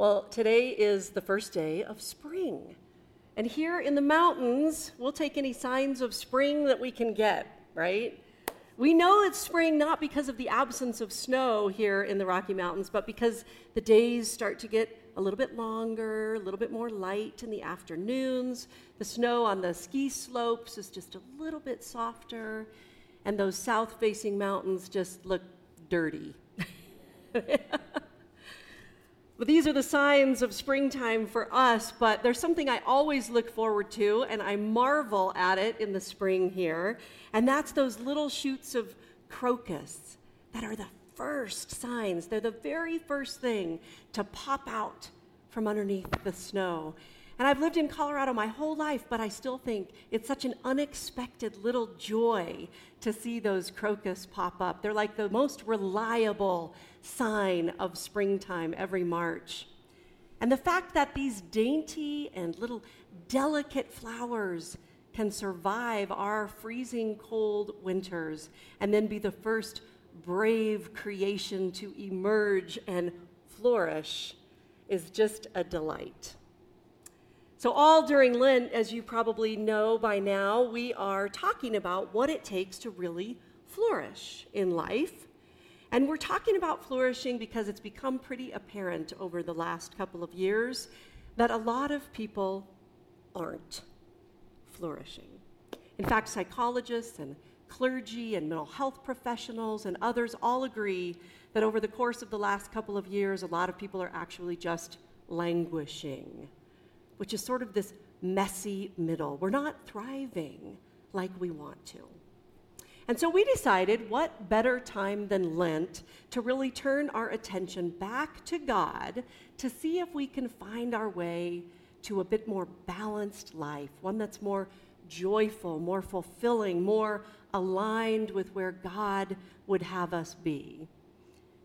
Well, today is the first day of spring. And here in the mountains, we'll take any signs of spring that we can get, right? We know it's spring not because of the absence of snow here in the Rocky Mountains, but because the days start to get a little bit longer, a little bit more light in the afternoons. The snow on the ski slopes is just a little bit softer, and those south facing mountains just look dirty. These are the signs of springtime for us, but there's something I always look forward to, and I marvel at it in the spring here, and that's those little shoots of crocus that are the first signs. They're the very first thing to pop out from underneath the snow. And I've lived in Colorado my whole life, but I still think it's such an unexpected little joy to see those crocus pop up. They're like the most reliable sign of springtime every March. And the fact that these dainty and little delicate flowers can survive our freezing cold winters and then be the first brave creation to emerge and flourish is just a delight. So, all during Lent, as you probably know by now, we are talking about what it takes to really flourish in life. And we're talking about flourishing because it's become pretty apparent over the last couple of years that a lot of people aren't flourishing. In fact, psychologists and clergy and mental health professionals and others all agree that over the course of the last couple of years, a lot of people are actually just languishing which is sort of this messy middle. We're not thriving like we want to. And so we decided what better time than Lent to really turn our attention back to God to see if we can find our way to a bit more balanced life, one that's more joyful, more fulfilling, more aligned with where God would have us be.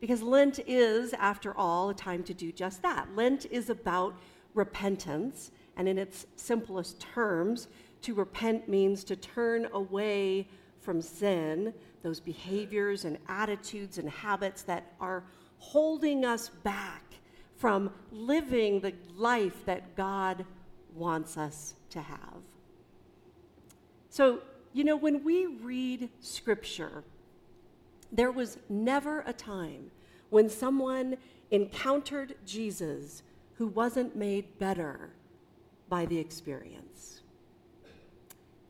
Because Lent is, after all, a time to do just that. Lent is about repentance, and in its simplest terms, to repent means to turn away from sin, those behaviors and attitudes and habits that are holding us back from living the life that God wants us to have. So, you know, when we read scripture, there was never a time when someone encountered Jesus who wasn't made better by the experience.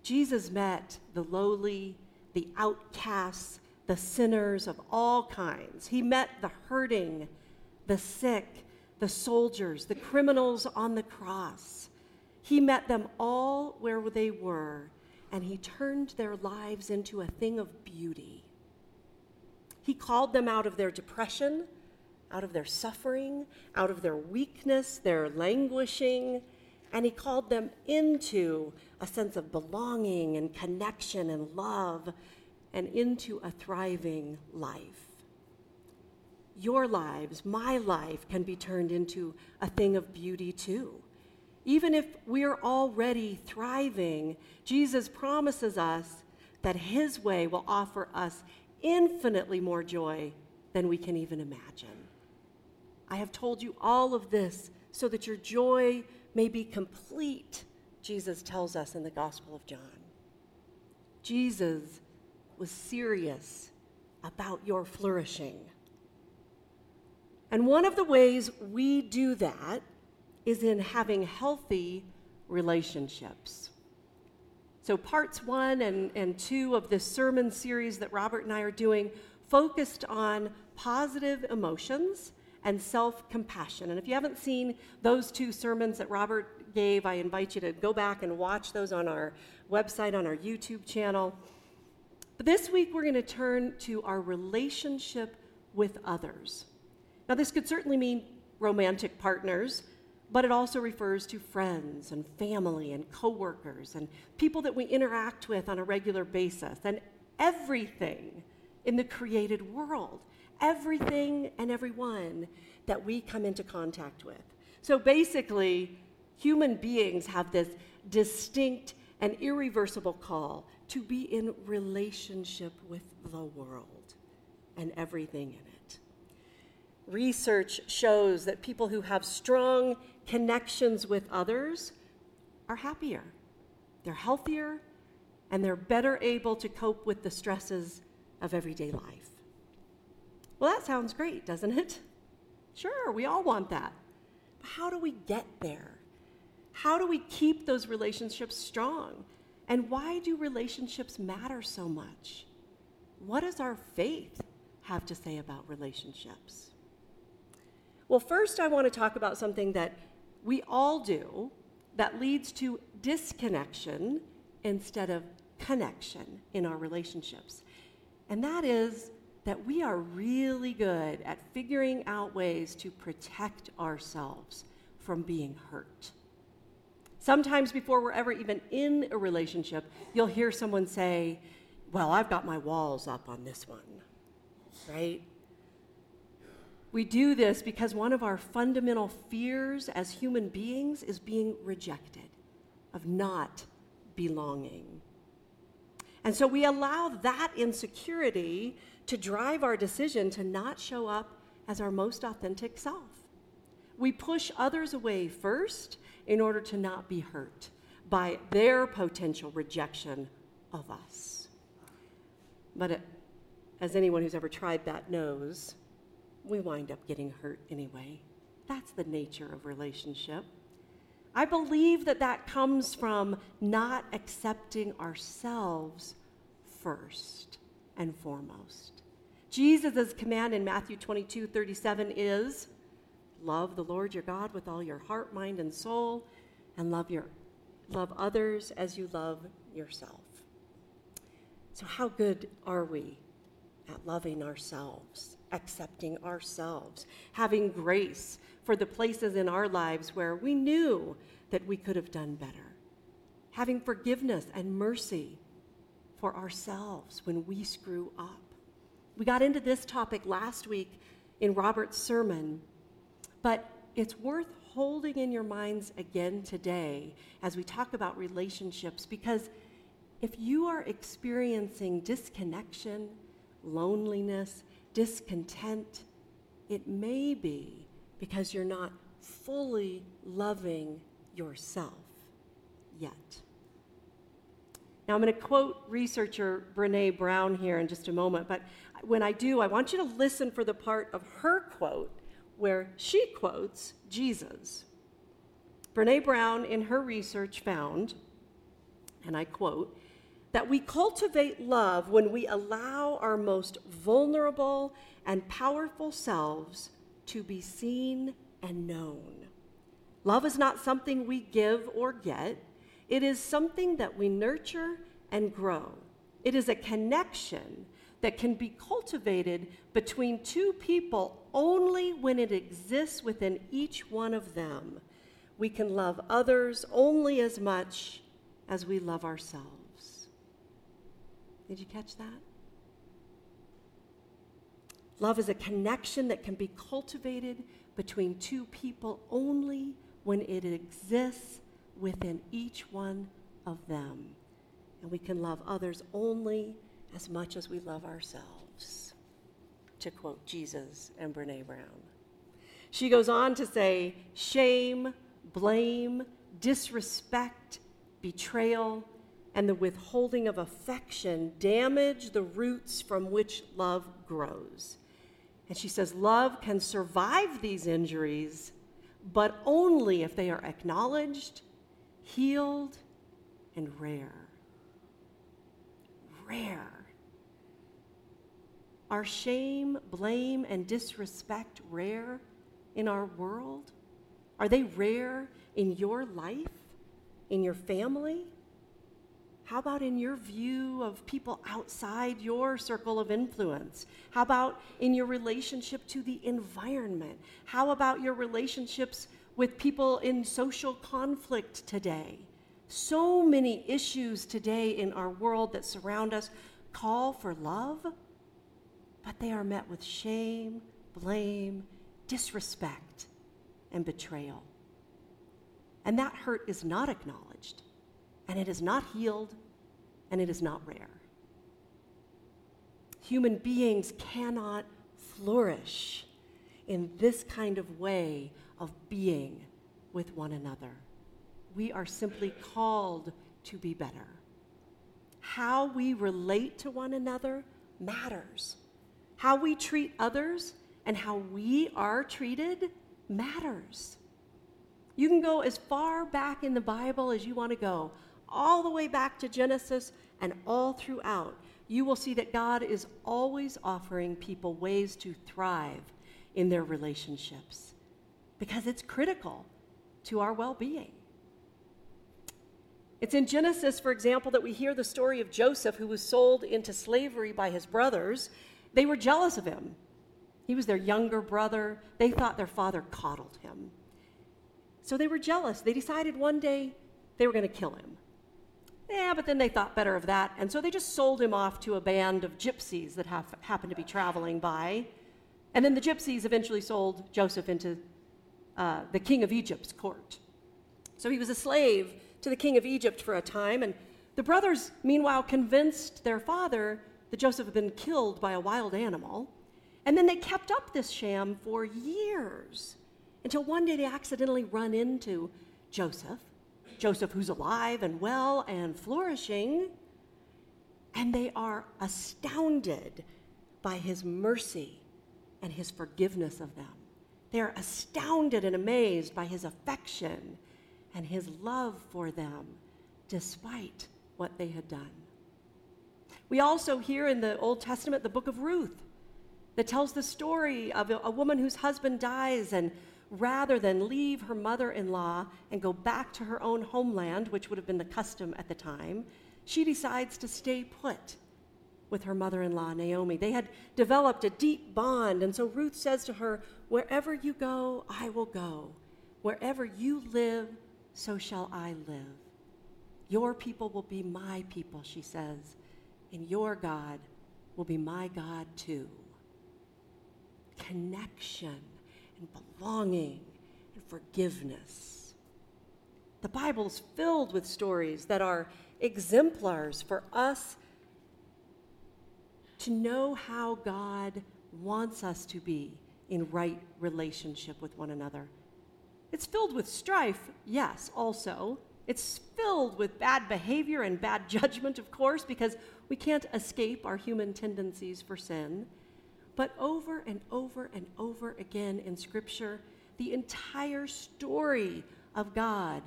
Jesus met the lowly, the outcasts, the sinners of all kinds. He met the hurting, the sick, the soldiers, the criminals on the cross. He met them all where they were, and he turned their lives into a thing of beauty. He called them out of their depression out of their suffering, out of their weakness, their languishing, and he called them into a sense of belonging and connection and love and into a thriving life. Your lives, my life, can be turned into a thing of beauty too. Even if we're already thriving, Jesus promises us that his way will offer us infinitely more joy than we can even imagine. I have told you all of this so that your joy may be complete, Jesus tells us in the Gospel of John. Jesus was serious about your flourishing. And one of the ways we do that is in having healthy relationships. So, parts one and, and two of this sermon series that Robert and I are doing focused on positive emotions and self compassion. And if you haven't seen those two sermons that Robert gave, I invite you to go back and watch those on our website, on our YouTube channel. But this week, we're going to turn to our relationship with others. Now, this could certainly mean romantic partners, but it also refers to friends and family and coworkers and people that we interact with on a regular basis and everything in the created world everything and everyone that we come into contact with. So basically, human beings have this distinct and irreversible call to be in relationship with the world and everything in it. research shows that people who have strong connections with others are happier, they're healthier, and they're better able to cope with the stresses of everyday life. Well, that sounds great, doesn't it? Sure, we all want that. But how do we get there? How do we keep those relationships strong? And why do relationships matter so much? What does our faith have to say about relationships? Well, first, I want to talk about something that we all do that leads to disconnection instead of connection in our relationships. And that is that we are really good at figuring out ways to protect ourselves from being hurt. Sometimes, before we're ever even in a relationship, you'll hear someone say, Well, I've got my walls up on this one, right? We do this because one of our fundamental fears as human beings is being rejected, of not belonging. And so we allow that insecurity to drive our decision to not show up as our most authentic self. We push others away first in order to not be hurt by their potential rejection of us. But it, as anyone who's ever tried that knows, we wind up getting hurt anyway. That's the nature of relationship. I believe that that comes from not accepting ourselves first and foremost. Jesus' command in Matthew 22 37 is love the Lord your God with all your heart, mind, and soul, and love, your, love others as you love yourself. So, how good are we at loving ourselves? accepting ourselves, having grace for the places in our lives where we knew that we could have done better, having forgiveness and mercy for ourselves when we screw up. We got into this topic last week in Robert's sermon, but it's worth holding in your minds again today as we talk about relationships because if you are experiencing disconnection, loneliness, discontent, it may be because you're not fully loving yourself yet. Now, I'm going to quote researcher Brene Brown here in just a moment, but when I do, I want you to listen for the part of her quote where she quotes Jesus. Brene Brown, in her research, found, and I quote, that we cultivate love when we allow our most vulnerable and powerful selves to be seen and known. Love is not something we give or get, it is something that we nurture and grow. It is a connection that can be cultivated between two people only when it exists within each one of them. We can love others only as much as we love ourselves. Did you catch that? Love is a connection that can be cultivated between two people only when it exists within each one of them. And we can love others only as much as we love ourselves, to quote Jesus and Brene Brown. She goes on to say shame, blame, disrespect, betrayal, and the withholding of affection damage the roots from which love grows. And she says, Love can survive these injuries, but only if they are acknowledged, healed, and rare. Rare. Are shame, blame, and disrespect rare in our world? Are they rare in your life, in your family? How about in your view of people outside your circle of influence? How about in your relationship to the environment? How about your relationships with people in social conflict today? So many issues today in our world that surround us call for love, but they are met with shame, blame, disrespect, and betrayal. And that hurt is not acknowledged and it is not healed, and it is not rare. Human beings cannot flourish in this kind of way of being with one another. We are simply called to be better. How we relate to one another matters. How we treat others and how we are treated matters. You can go as far back in the Bible as you want to go, all the way back to Genesis and all throughout. You will see that God is always offering people ways to thrive in their relationships because it's critical to our well being. It's in Genesis, for example, that we hear the story of Joseph, who was sold into slavery by his brothers. They were jealous of him. He was their younger brother. They thought their father coddled him. So they were jealous. They decided one day they were going to kill him. Yeah, but then they thought better of that, and so they just sold him off to a band of gypsies that have, happened to be traveling by. And then the gypsies eventually sold Joseph into uh, the king of Egypt's court. So he was a slave to the king of Egypt for a time, and the brothers, meanwhile, convinced their father that Joseph had been killed by a wild animal. And then they kept up this sham for years until one day they accidentally run into Joseph, Joseph who's alive and well and flourishing, and they are astounded by his mercy and his forgiveness of them. They are astounded and amazed by his affection and his love for them, despite what they had done. We also hear in the Old Testament the book of Ruth that tells the story of a, woman whose husband dies, and rather than leave her mother in law and go back to her own homeland, which would have been the custom at the time, she decides to stay put with her mother in law, Naomi. They had developed a deep bond, and so Ruth says to her, Wherever you go, I will go. Wherever you live, so shall I live. Your people will be my people, she says, and your God will be my God too. Connection and belonging and forgiveness. The Bible is filled with stories that are exemplars for us to know how God wants us to be in right relationship with one another. It's filled with strife, yes, also. It's filled with bad behavior and bad judgment, of course, because we can't escape our human tendencies for sin. But over and over and over again in Scripture, the entire story of God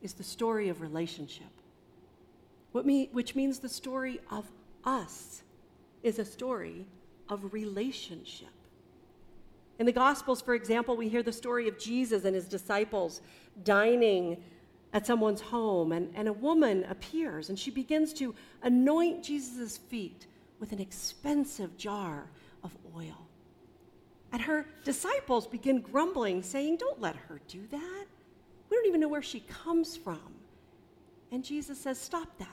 is the story of relationship, which means the story of us is a story of relationship. In the Gospels, for example, we hear the story of Jesus and his disciples dining at someone's home, and, and a woman appears and she begins to anoint Jesus' feet with an expensive jar of oil. And her disciples begin grumbling, saying, Don't let her do that. We don't even know where she comes from. And Jesus says, Stop that.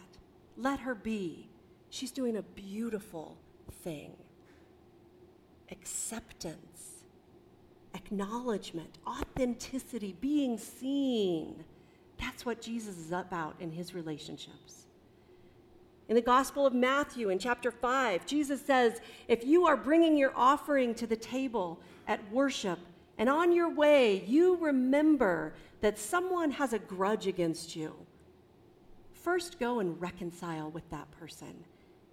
Let her be. She's doing a beautiful thing. Acceptance, acknowledgement, authenticity, being seen. That's what Jesus is about in his relationships. In the Gospel of Matthew, in chapter 5, Jesus says, If you are bringing your offering to the table at worship, and on your way you remember that someone has a grudge against you, first go and reconcile with that person.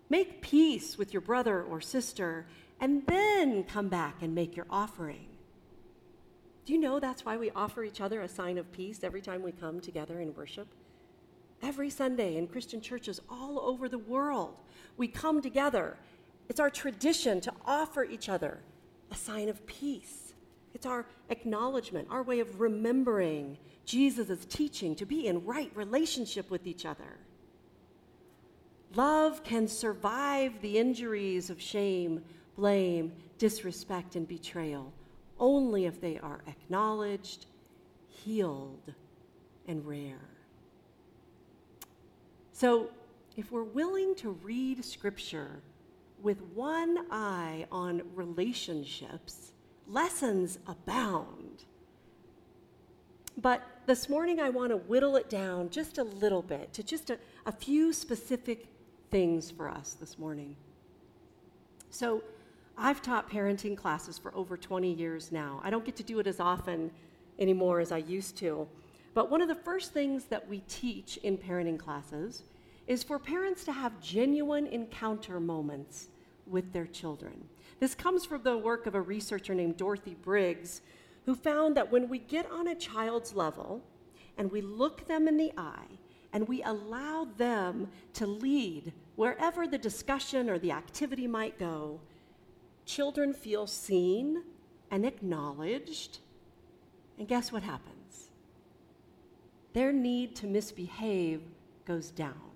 Make peace with your brother or sister, and then come back and make your offering. Do you know that's why we offer each other a sign of peace every time we come together in worship? Every Sunday in Christian churches all over the world, we come together. It's our tradition to offer each other a sign of peace. It's our acknowledgement, our way of remembering Jesus' teaching to be in right relationship with each other. Love can survive the injuries of shame, blame, disrespect, and betrayal only if they are acknowledged, healed, and rare. So, if we're willing to read Scripture with one eye on relationships, lessons abound. But this morning, I want to whittle it down just a little bit to just a, a few specific things for us this morning. So, I've taught parenting classes for over 20 years now. I don't get to do it as often anymore as I used to. But one of the first things that we teach in parenting classes is for parents to have genuine encounter moments with their children. This comes from the work of a researcher named Dorothy Briggs, who found that when we get on a child's level and we look them in the eye and we allow them to lead wherever the discussion or the activity might go, children feel seen and acknowledged. And guess what happens? Their need to misbehave goes down,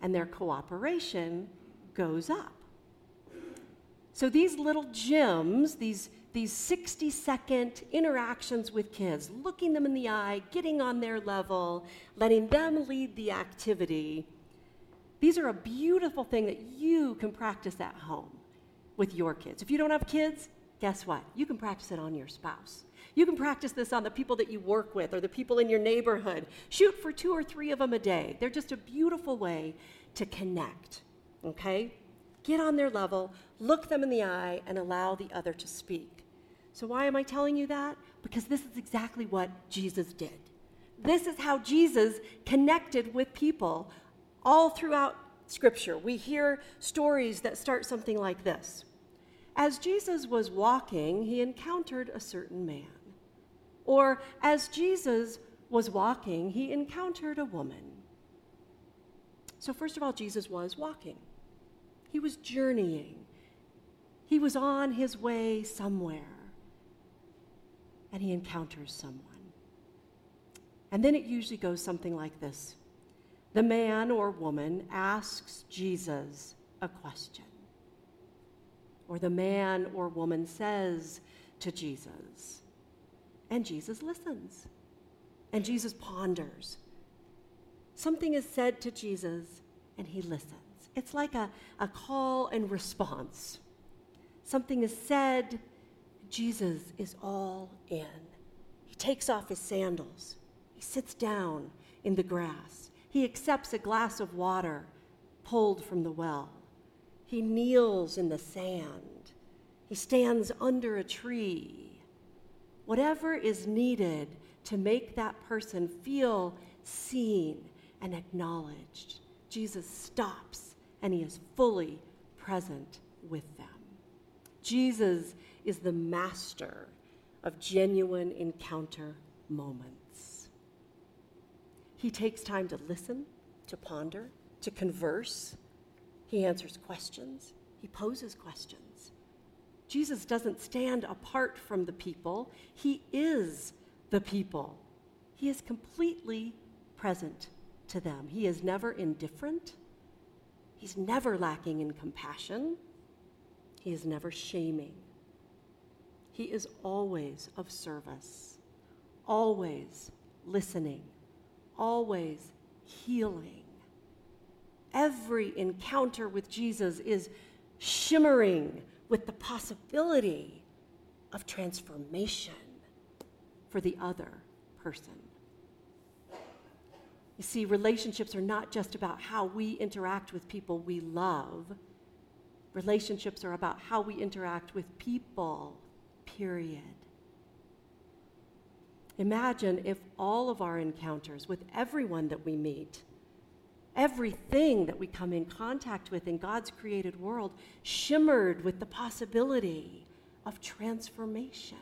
and their cooperation goes up. So these little gems, these, these 60 second interactions with kids, looking them in the eye, getting on their level, letting them lead the activity, these are a beautiful thing that you can practice at home with your kids. If you don't have kids, guess what? You can practice it on your spouse. You can practice this on the people that you work with or the people in your neighborhood. Shoot for two or three of them a day. They're just a beautiful way to connect, okay? Get on their level, look them in the eye, and allow the other to speak. So, why am I telling you that? Because this is exactly what Jesus did. This is how Jesus connected with people all throughout Scripture. We hear stories that start something like this As Jesus was walking, he encountered a certain man. Or, as Jesus was walking, he encountered a woman. So, first of all, Jesus was walking. He was journeying. He was on his way somewhere. And he encounters someone. And then it usually goes something like this The man or woman asks Jesus a question. Or the man or woman says to Jesus, and Jesus listens. And Jesus ponders. Something is said to Jesus, and he listens. It's like a, a call and response. Something is said, Jesus is all in. He takes off his sandals. He sits down in the grass. He accepts a glass of water pulled from the well. He kneels in the sand. He stands under a tree. Whatever is needed to make that person feel seen and acknowledged, Jesus stops and he is fully present with them. Jesus is the master of genuine encounter moments. He takes time to listen, to ponder, to converse. He answers questions, he poses questions. Jesus doesn't stand apart from the people, he is the people. He is completely present to them. He is never indifferent. He's never lacking in compassion. He is never shaming. He is always of service, always listening, always healing. Every encounter with Jesus is shimmering with the possibility of transformation for the other person. You see, relationships are not just about how we interact with people we love, relationships are about how we interact with people, period. Imagine if all of our encounters with everyone that we meet, everything that we come in contact with in God's created world, shimmered with the possibility of transformation.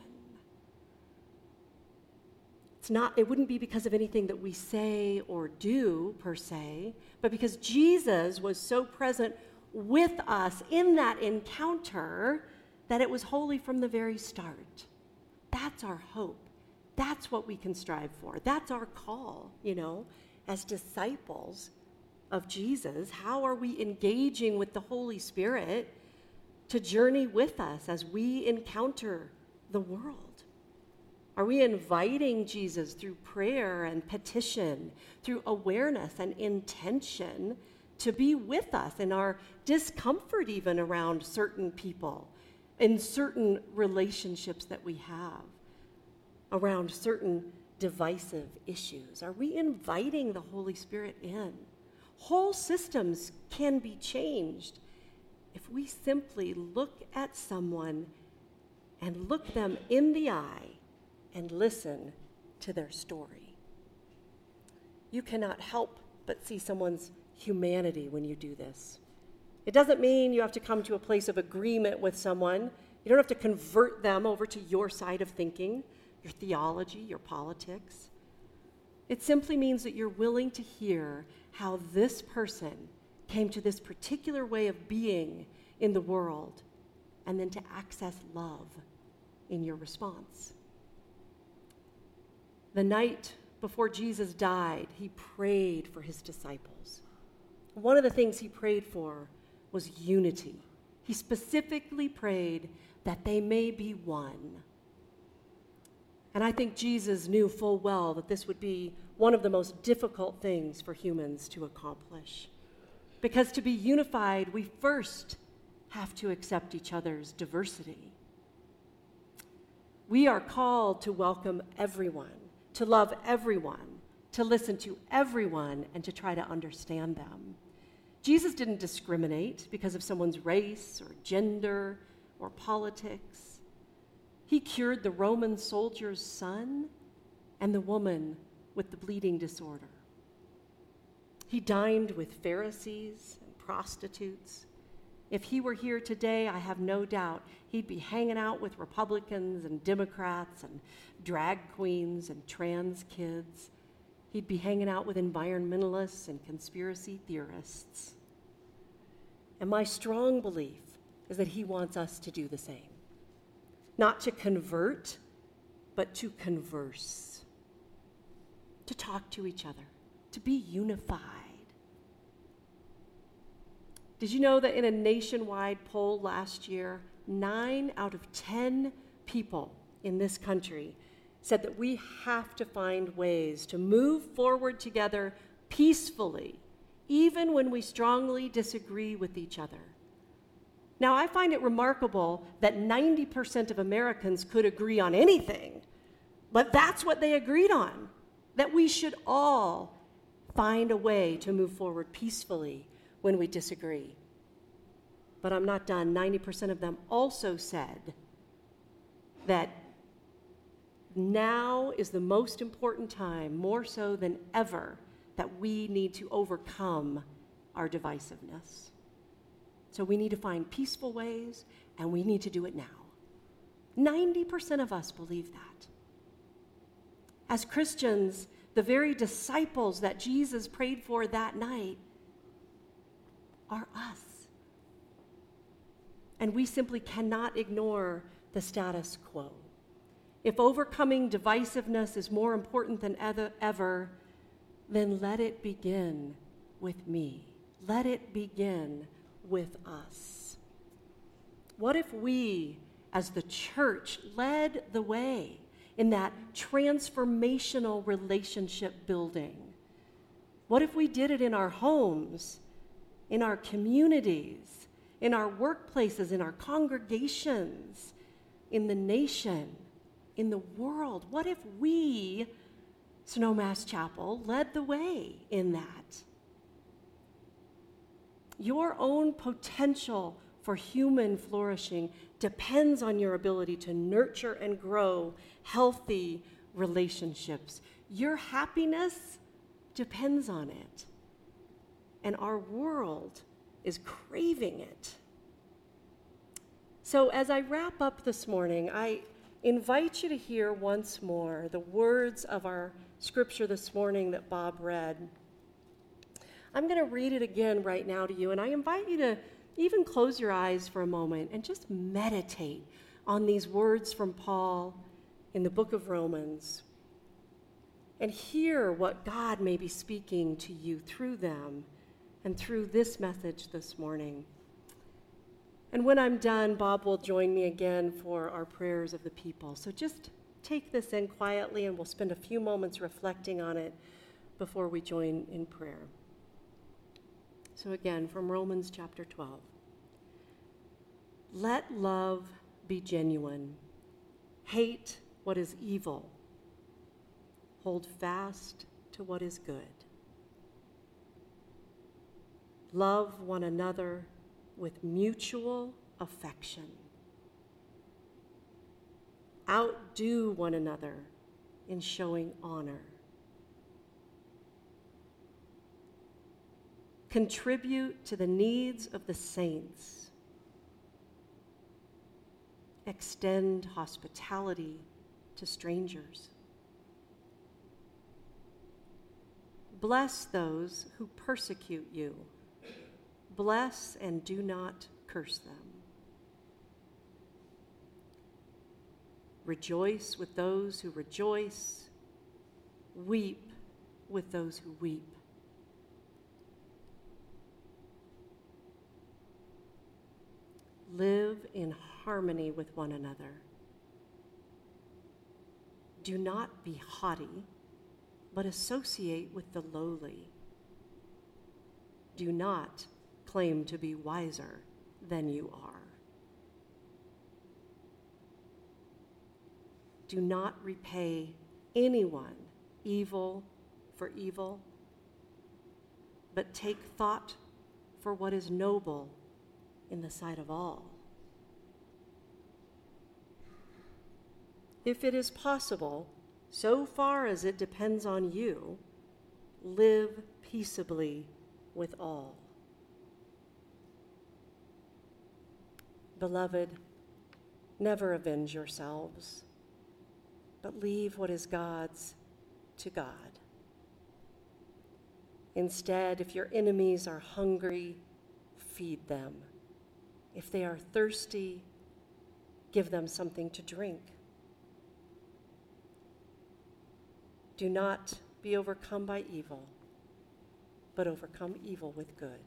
It's not, it wouldn't be because of anything that we say or do per se, but because Jesus was so present with us in that encounter that it was holy from the very start. That's our hope. That's what we can strive for. That's our call, you know, as disciples of Jesus. How are we engaging with the Holy Spirit to journey with us as we encounter the world? Are we inviting Jesus through prayer and petition, through awareness and intention to be with us in our discomfort, even around certain people, in certain relationships that we have, around certain divisive issues? Are we inviting the Holy Spirit in? Whole systems can be changed if we simply look at someone and look them in the eye and listen to their story. You cannot help but see someone's humanity when you do this. It doesn't mean you have to come to a place of agreement with someone. You don't have to convert them over to your side of thinking, your theology, your politics. It simply means that you're willing to hear how this person came to this particular way of being in the world and then to access love in your response. The night before Jesus died, he prayed for his disciples. One of the things he prayed for was unity. He specifically prayed that they may be one. And I think Jesus knew full well that this would be one of the most difficult things for humans to accomplish. Because to be unified, we first have to accept each other's diversity. We are called to welcome everyone, to love everyone, to listen to everyone, and to try to understand them. Jesus didn't discriminate because of someone's race or gender or politics. He cured the Roman soldier's son and the woman with the bleeding disorder. He dined with Pharisees and prostitutes. If he were here today, I have no doubt he'd be hanging out with Republicans and Democrats and drag queens and trans kids. He'd be hanging out with environmentalists and conspiracy theorists. And my strong belief is that he wants us to do the same. Not to convert, but to converse, to talk to each other, to be unified. Did you know that in a nationwide poll last year, nine out of 10 people in this country said that we have to find ways to move forward together peacefully, even when we strongly disagree with each other? Now, I find it remarkable that 90% of Americans could agree on anything, but that's what they agreed on that we should all find a way to move forward peacefully when we disagree. But I'm not done. 90% of them also said that now is the most important time, more so than ever, that we need to overcome our divisiveness. So we need to find peaceful ways, and we need to do it now. 90% of us believe that. As Christians, the very disciples that Jesus prayed for that night are us. And we simply cannot ignore the status quo. If overcoming divisiveness is more important than ever, then let it begin with me. Let it begin with us. What if we, as the church, led the way in that transformational relationship building? What if we did it in our homes, in our communities, in our workplaces, in our congregations, in the nation, in the world? What if we, Snowmass Chapel, led the way in that? Your own potential for human flourishing depends on your ability to nurture and grow healthy relationships. Your happiness depends on it. And our world is craving it. So, as I wrap up this morning, I invite you to hear once more the words of our scripture this morning that Bob read. I'm going to read it again right now to you, and I invite you to even close your eyes for a moment and just meditate on these words from Paul in the book of Romans and hear what God may be speaking to you through them and through this message this morning. And when I'm done, Bob will join me again for our prayers of the people. So just take this in quietly, and we'll spend a few moments reflecting on it before we join in prayer. So, again, from Romans chapter 12. Let love be genuine. Hate what is evil. Hold fast to what is good. Love one another with mutual affection. Outdo one another in showing honor. Contribute to the needs of the saints. Extend hospitality to strangers. Bless those who persecute you. Bless and do not curse them. Rejoice with those who rejoice. Weep with those who weep. Live in harmony with one another. Do not be haughty, but associate with the lowly. Do not claim to be wiser than you are. Do not repay anyone evil for evil, but take thought for what is noble in the sight of all. If it is possible, so far as it depends on you, live peaceably with all. Beloved, never avenge yourselves, but leave what is God's to God. Instead, if your enemies are hungry, feed them. If they are thirsty, give them something to drink. Do not be overcome by evil, but overcome evil with good.